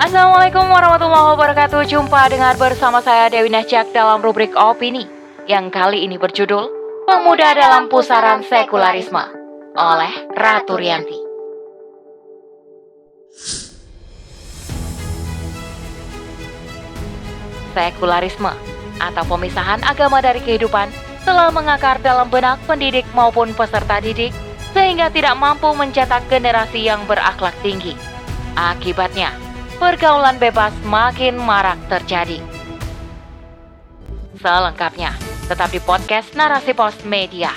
Assalamualaikum warahmatullahi wabarakatuh Jumpa dengar bersama saya Dewi Najak dalam rubrik Opini Yang kali ini berjudul Pemuda dalam Pusaran Sekularisme Oleh Ratu Rianti Sekularisme atau pemisahan agama dari kehidupan telah mengakar dalam benak pendidik maupun peserta didik sehingga tidak mampu mencetak generasi yang berakhlak tinggi. Akibatnya, pergaulan bebas makin marak terjadi. Selengkapnya, tetap di podcast Narasi Pos Media.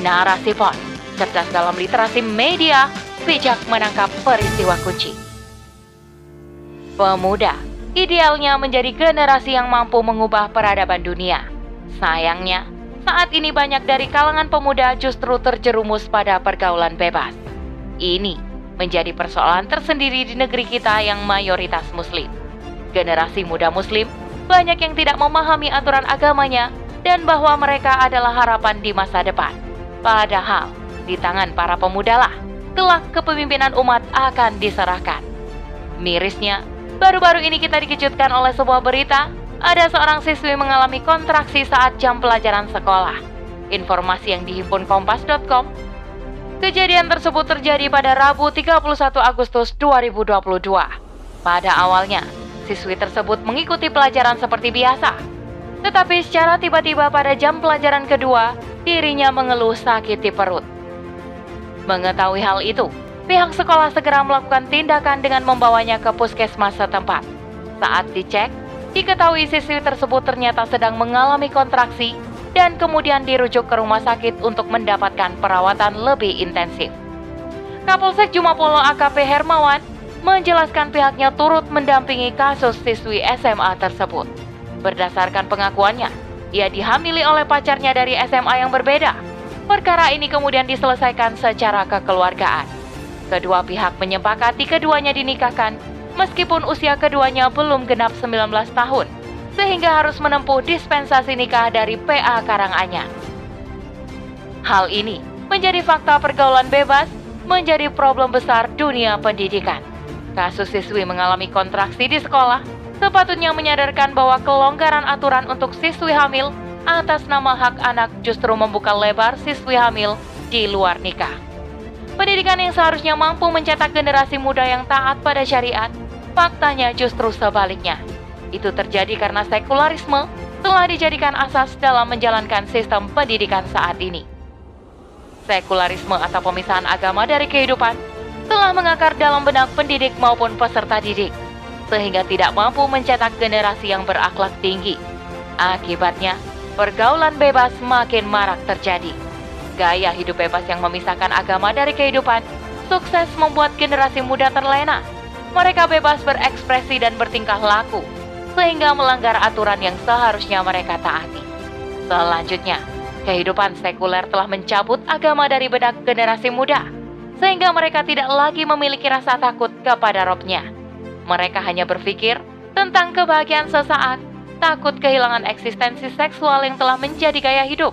Narasi Pos, cerdas dalam literasi media, bijak menangkap peristiwa kunci. Pemuda idealnya menjadi generasi yang mampu mengubah peradaban dunia. Sayangnya, saat ini banyak dari kalangan pemuda justru terjerumus pada pergaulan bebas. Ini menjadi persoalan tersendiri di negeri kita yang mayoritas muslim. Generasi muda muslim banyak yang tidak memahami aturan agamanya dan bahwa mereka adalah harapan di masa depan. Padahal, di tangan para pemuda lah kelak kepemimpinan umat akan diserahkan. Mirisnya, Baru-baru ini kita dikejutkan oleh sebuah berita, ada seorang siswi mengalami kontraksi saat jam pelajaran sekolah. Informasi yang dihimpun kompas.com. Kejadian tersebut terjadi pada Rabu 31 Agustus 2022. Pada awalnya, siswi tersebut mengikuti pelajaran seperti biasa. Tetapi secara tiba-tiba pada jam pelajaran kedua, dirinya mengeluh sakit di perut. Mengetahui hal itu, pihak sekolah segera melakukan tindakan dengan membawanya ke puskesmas setempat. Saat dicek, diketahui siswi tersebut ternyata sedang mengalami kontraksi dan kemudian dirujuk ke rumah sakit untuk mendapatkan perawatan lebih intensif. Kapolsek Jumapolo AKP Hermawan menjelaskan pihaknya turut mendampingi kasus siswi SMA tersebut. Berdasarkan pengakuannya, ia dihamili oleh pacarnya dari SMA yang berbeda. Perkara ini kemudian diselesaikan secara kekeluargaan. Kedua pihak menyepakati keduanya dinikahkan meskipun usia keduanya belum genap 19 tahun, sehingga harus menempuh dispensasi nikah dari PA Karanganyar. Hal ini menjadi fakta pergaulan bebas menjadi problem besar dunia pendidikan. Kasus siswi mengalami kontraksi di sekolah sepatutnya menyadarkan bahwa kelonggaran aturan untuk siswi hamil atas nama hak anak justru membuka lebar siswi hamil di luar nikah. Pendidikan yang seharusnya mampu mencetak generasi muda yang taat pada syariat, faktanya justru sebaliknya. Itu terjadi karena sekularisme telah dijadikan asas dalam menjalankan sistem pendidikan saat ini. Sekularisme atau pemisahan agama dari kehidupan telah mengakar dalam benak pendidik maupun peserta didik, sehingga tidak mampu mencetak generasi yang berakhlak tinggi. Akibatnya, pergaulan bebas makin marak terjadi Gaya hidup bebas yang memisahkan agama dari kehidupan sukses membuat generasi muda terlena. Mereka bebas berekspresi dan bertingkah laku, sehingga melanggar aturan yang seharusnya mereka taati. Selanjutnya, kehidupan sekuler telah mencabut agama dari benak generasi muda, sehingga mereka tidak lagi memiliki rasa takut kepada robnya. Mereka hanya berpikir tentang kebahagiaan sesaat, takut kehilangan eksistensi seksual yang telah menjadi gaya hidup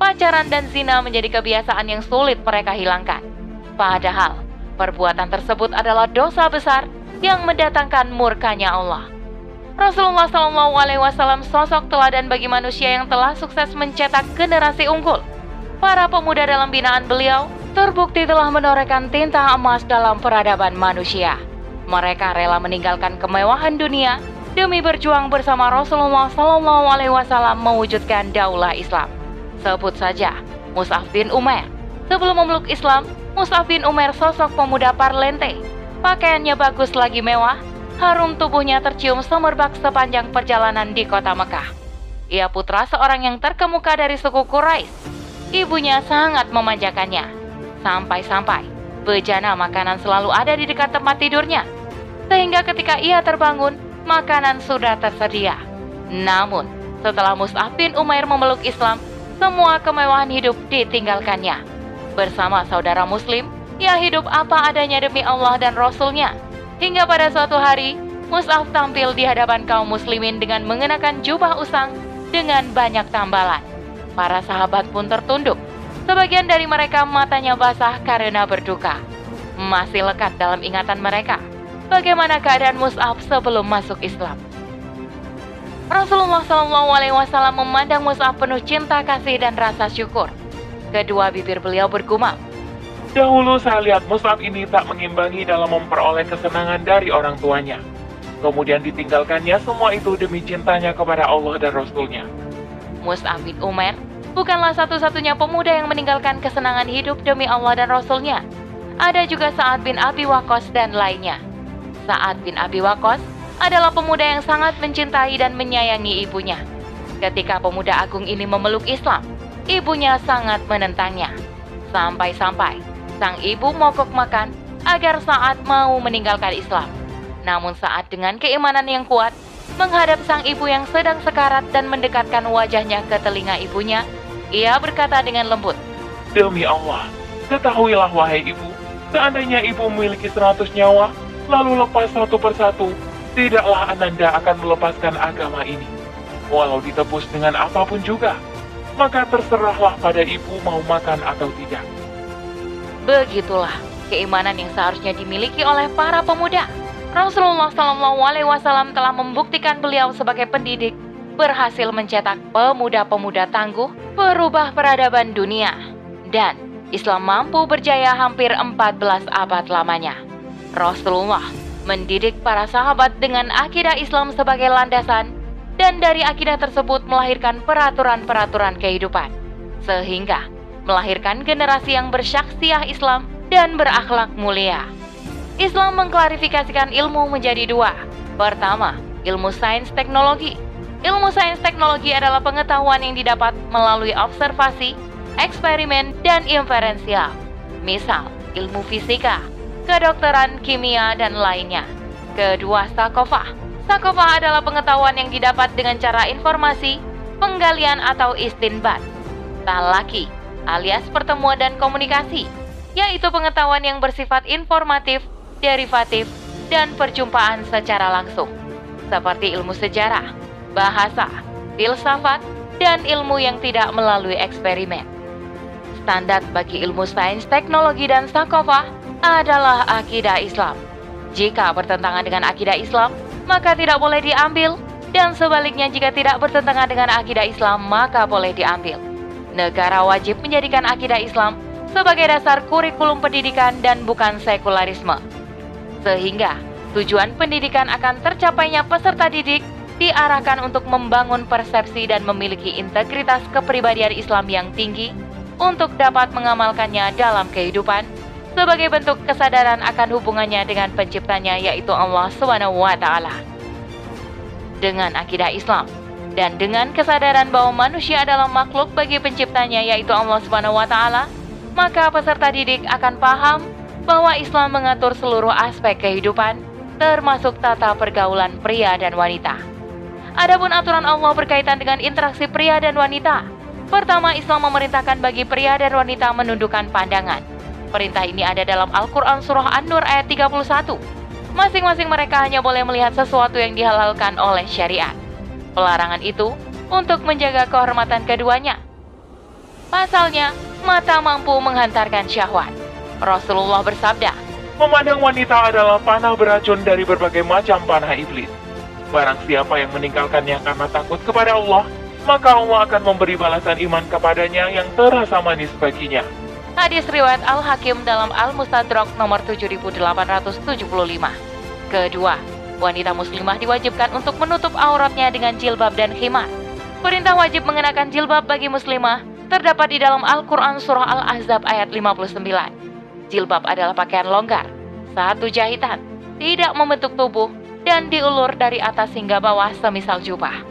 pacaran dan zina menjadi kebiasaan yang sulit mereka hilangkan. Padahal, perbuatan tersebut adalah dosa besar yang mendatangkan murkanya Allah. Rasulullah Shallallahu Alaihi Wasallam sosok teladan bagi manusia yang telah sukses mencetak generasi unggul. Para pemuda dalam binaan beliau terbukti telah menorehkan tinta emas dalam peradaban manusia. Mereka rela meninggalkan kemewahan dunia demi berjuang bersama Rasulullah Shallallahu Alaihi Wasallam mewujudkan daulah Islam. Sebut saja Mus'ab bin Umar. Sebelum memeluk Islam, Mus'ab bin Umar sosok pemuda parlente. Pakaiannya bagus lagi mewah, harum tubuhnya tercium semerbak sepanjang perjalanan di kota Mekah. Ia putra seorang yang terkemuka dari suku Quraisy. Ibunya sangat memanjakannya. Sampai-sampai bejana makanan selalu ada di dekat tempat tidurnya. Sehingga ketika ia terbangun, makanan sudah tersedia. Namun, setelah Mus'ab bin Umair memeluk Islam, semua kemewahan hidup ditinggalkannya. Bersama saudara muslim, ia hidup apa adanya demi Allah dan Rasulnya. Hingga pada suatu hari, Mus'af tampil di hadapan kaum muslimin dengan mengenakan jubah usang dengan banyak tambalan. Para sahabat pun tertunduk. Sebagian dari mereka matanya basah karena berduka. Masih lekat dalam ingatan mereka. bagaimana keadaan Mus'ab sebelum masuk Islam. Rasulullah Wasallam memandang Mus'ab penuh cinta kasih dan rasa syukur. Kedua bibir beliau bergumam. Dahulu saya lihat Mus'ab ini tak mengimbangi dalam memperoleh kesenangan dari orang tuanya. Kemudian ditinggalkannya semua itu demi cintanya kepada Allah dan Rasulnya. Mus'ab bin Umar bukanlah satu-satunya pemuda yang meninggalkan kesenangan hidup demi Allah dan Rasulnya. Ada juga Sa'ad bin Abi Waqqas dan lainnya. Sa'ad bin Abi Waqqas adalah pemuda yang sangat mencintai dan menyayangi ibunya. Ketika pemuda agung ini memeluk Islam, ibunya sangat menentangnya. Sampai-sampai sang ibu mogok makan agar saat mau meninggalkan Islam. Namun saat dengan keimanan yang kuat, menghadap sang ibu yang sedang sekarat dan mendekatkan wajahnya ke telinga ibunya, ia berkata dengan lembut, Demi Allah, ketahuilah wahai ibu, seandainya ibu memiliki seratus nyawa, lalu lepas satu persatu, tidaklah Ananda akan melepaskan agama ini. Walau ditebus dengan apa pun juga, maka terserahlah pada ibu mau makan atau tidak. Begitulah keimanan yang seharusnya dimiliki oleh para pemuda. Rasulullah Shallallahu Alaihi Wasallam telah membuktikan beliau sebagai pendidik, berhasil mencetak pemuda-pemuda tangguh, berubah peradaban dunia, dan Islam mampu berjaya hampir 14 abad lamanya. Rasulullah mendidik para sahabat dengan akidah Islam sebagai landasan dan dari akidah tersebut melahirkan peraturan-peraturan kehidupan sehingga melahirkan generasi yang bersyaksiah Islam dan berakhlak mulia. Islam mengklarifikasikan ilmu menjadi dua. Pertama, ilmu sains teknologi. Ilmu sains teknologi adalah pengetahuan yang didapat melalui observasi, eksperimen, dan inferensial. Misal, ilmu fisika, kedokteran, kimia, dan lainnya. Kedua, sakofah. Sakofah adalah pengetahuan yang didapat dengan cara informasi, penggalian atau istinbat. Talaki alias pertemuan dan komunikasi, yaitu pengetahuan yang bersifat informatif, derivatif, dan perjumpaan secara langsung, seperti ilmu sejarah, bahasa, filsafat, dan ilmu yang tidak melalui eksperimen. Standar bagi ilmu sains, teknologi, dan sakofah adalah akidah Islam. Jika bertentangan dengan akidah Islam, maka tidak boleh diambil, dan sebaliknya jika tidak bertentangan dengan akidah Islam, maka boleh diambil. Negara wajib menjadikan akidah Islam sebagai dasar kurikulum pendidikan dan bukan sekularisme. Sehingga tujuan pendidikan akan tercapainya peserta didik diarahkan untuk membangun persepsi dan memiliki integritas kepribadian Islam yang tinggi untuk dapat mengamalkannya dalam kehidupan sebagai bentuk kesadaran akan hubungannya dengan penciptanya yaitu Allah SWT. Dengan akidah Islam dan dengan kesadaran bahwa manusia adalah makhluk bagi penciptanya yaitu Allah SWT, maka peserta didik akan paham bahwa Islam mengatur seluruh aspek kehidupan termasuk tata pergaulan pria dan wanita. Adapun aturan Allah berkaitan dengan interaksi pria dan wanita, Pertama, Islam memerintahkan bagi pria dan wanita menundukkan pandangan. Perintah ini ada dalam Al-Quran Surah An-Nur ayat 31. Masing-masing mereka hanya boleh melihat sesuatu yang dihalalkan oleh syariat. Pelarangan itu untuk menjaga kehormatan keduanya. Pasalnya, mata mampu menghantarkan syahwat. Rasulullah bersabda, Memandang wanita adalah panah beracun dari berbagai macam panah iblis. Barang siapa yang meninggalkannya karena takut kepada Allah, maka Allah akan memberi balasan iman kepadanya yang terasa manis baginya. Hadis riwayat Al-Hakim dalam Al-Mustadrak nomor 7875. Kedua, wanita muslimah diwajibkan untuk menutup auratnya dengan jilbab dan khimar. Perintah wajib mengenakan jilbab bagi muslimah terdapat di dalam Al-Quran Surah Al-Ahzab ayat 59. Jilbab adalah pakaian longgar, satu jahitan, tidak membentuk tubuh, dan diulur dari atas hingga bawah semisal jubah.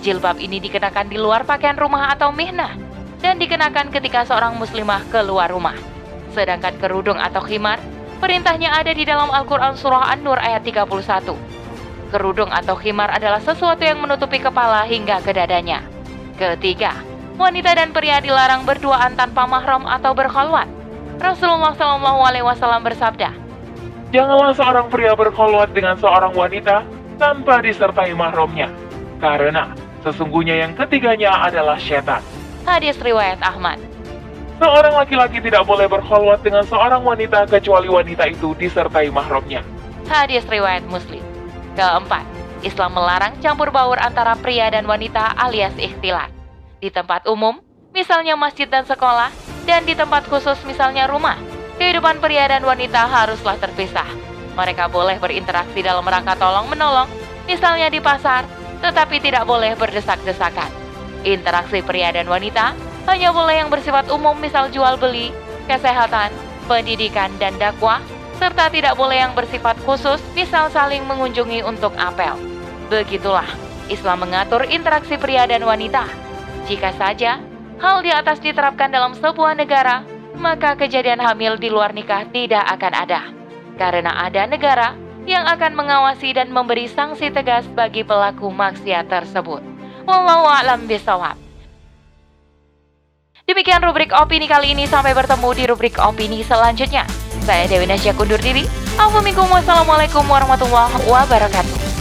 Jilbab ini dikenakan di luar pakaian rumah atau mihnah dan dikenakan ketika seorang muslimah keluar rumah. Sedangkan kerudung atau khimar, perintahnya ada di dalam Al-Quran Surah An-Nur ayat 31. Kerudung atau khimar adalah sesuatu yang menutupi kepala hingga ke dadanya. Ketiga, wanita dan pria dilarang berduaan tanpa mahram atau berkhalwat. Rasulullah SAW bersabda, Janganlah seorang pria berkholwat dengan seorang wanita tanpa disertai mahramnya, karena Sesungguhnya yang ketiganya adalah setan. Hadis riwayat Ahmad. Seorang laki-laki tidak boleh berkholwat dengan seorang wanita kecuali wanita itu disertai mahramnya. Hadis riwayat Muslim. Keempat, Islam melarang campur baur antara pria dan wanita alias ikhtilat. Di tempat umum, misalnya masjid dan sekolah, dan di tempat khusus misalnya rumah, kehidupan pria dan wanita haruslah terpisah. Mereka boleh berinteraksi dalam rangka tolong-menolong, misalnya di pasar, tetapi tidak boleh berdesak-desakan. Interaksi pria dan wanita hanya boleh yang bersifat umum misal jual beli, kesehatan, pendidikan, dan dakwah, serta tidak boleh yang bersifat khusus misal saling mengunjungi untuk apel. Begitulah Islam mengatur interaksi pria dan wanita. Jika saja hal di atas diterapkan dalam sebuah negara, maka kejadian hamil di luar nikah tidak akan ada. Karena ada negara yang akan mengawasi dan memberi sanksi tegas bagi pelaku maksiat tersebut. Wallahu a'lam. Demikian rubrik opini kali ini. Sampai bertemu di rubrik opini selanjutnya. Saya Dewi Nasya kundur diri. Assalamualaikum warahmatullahi wabarakatuh.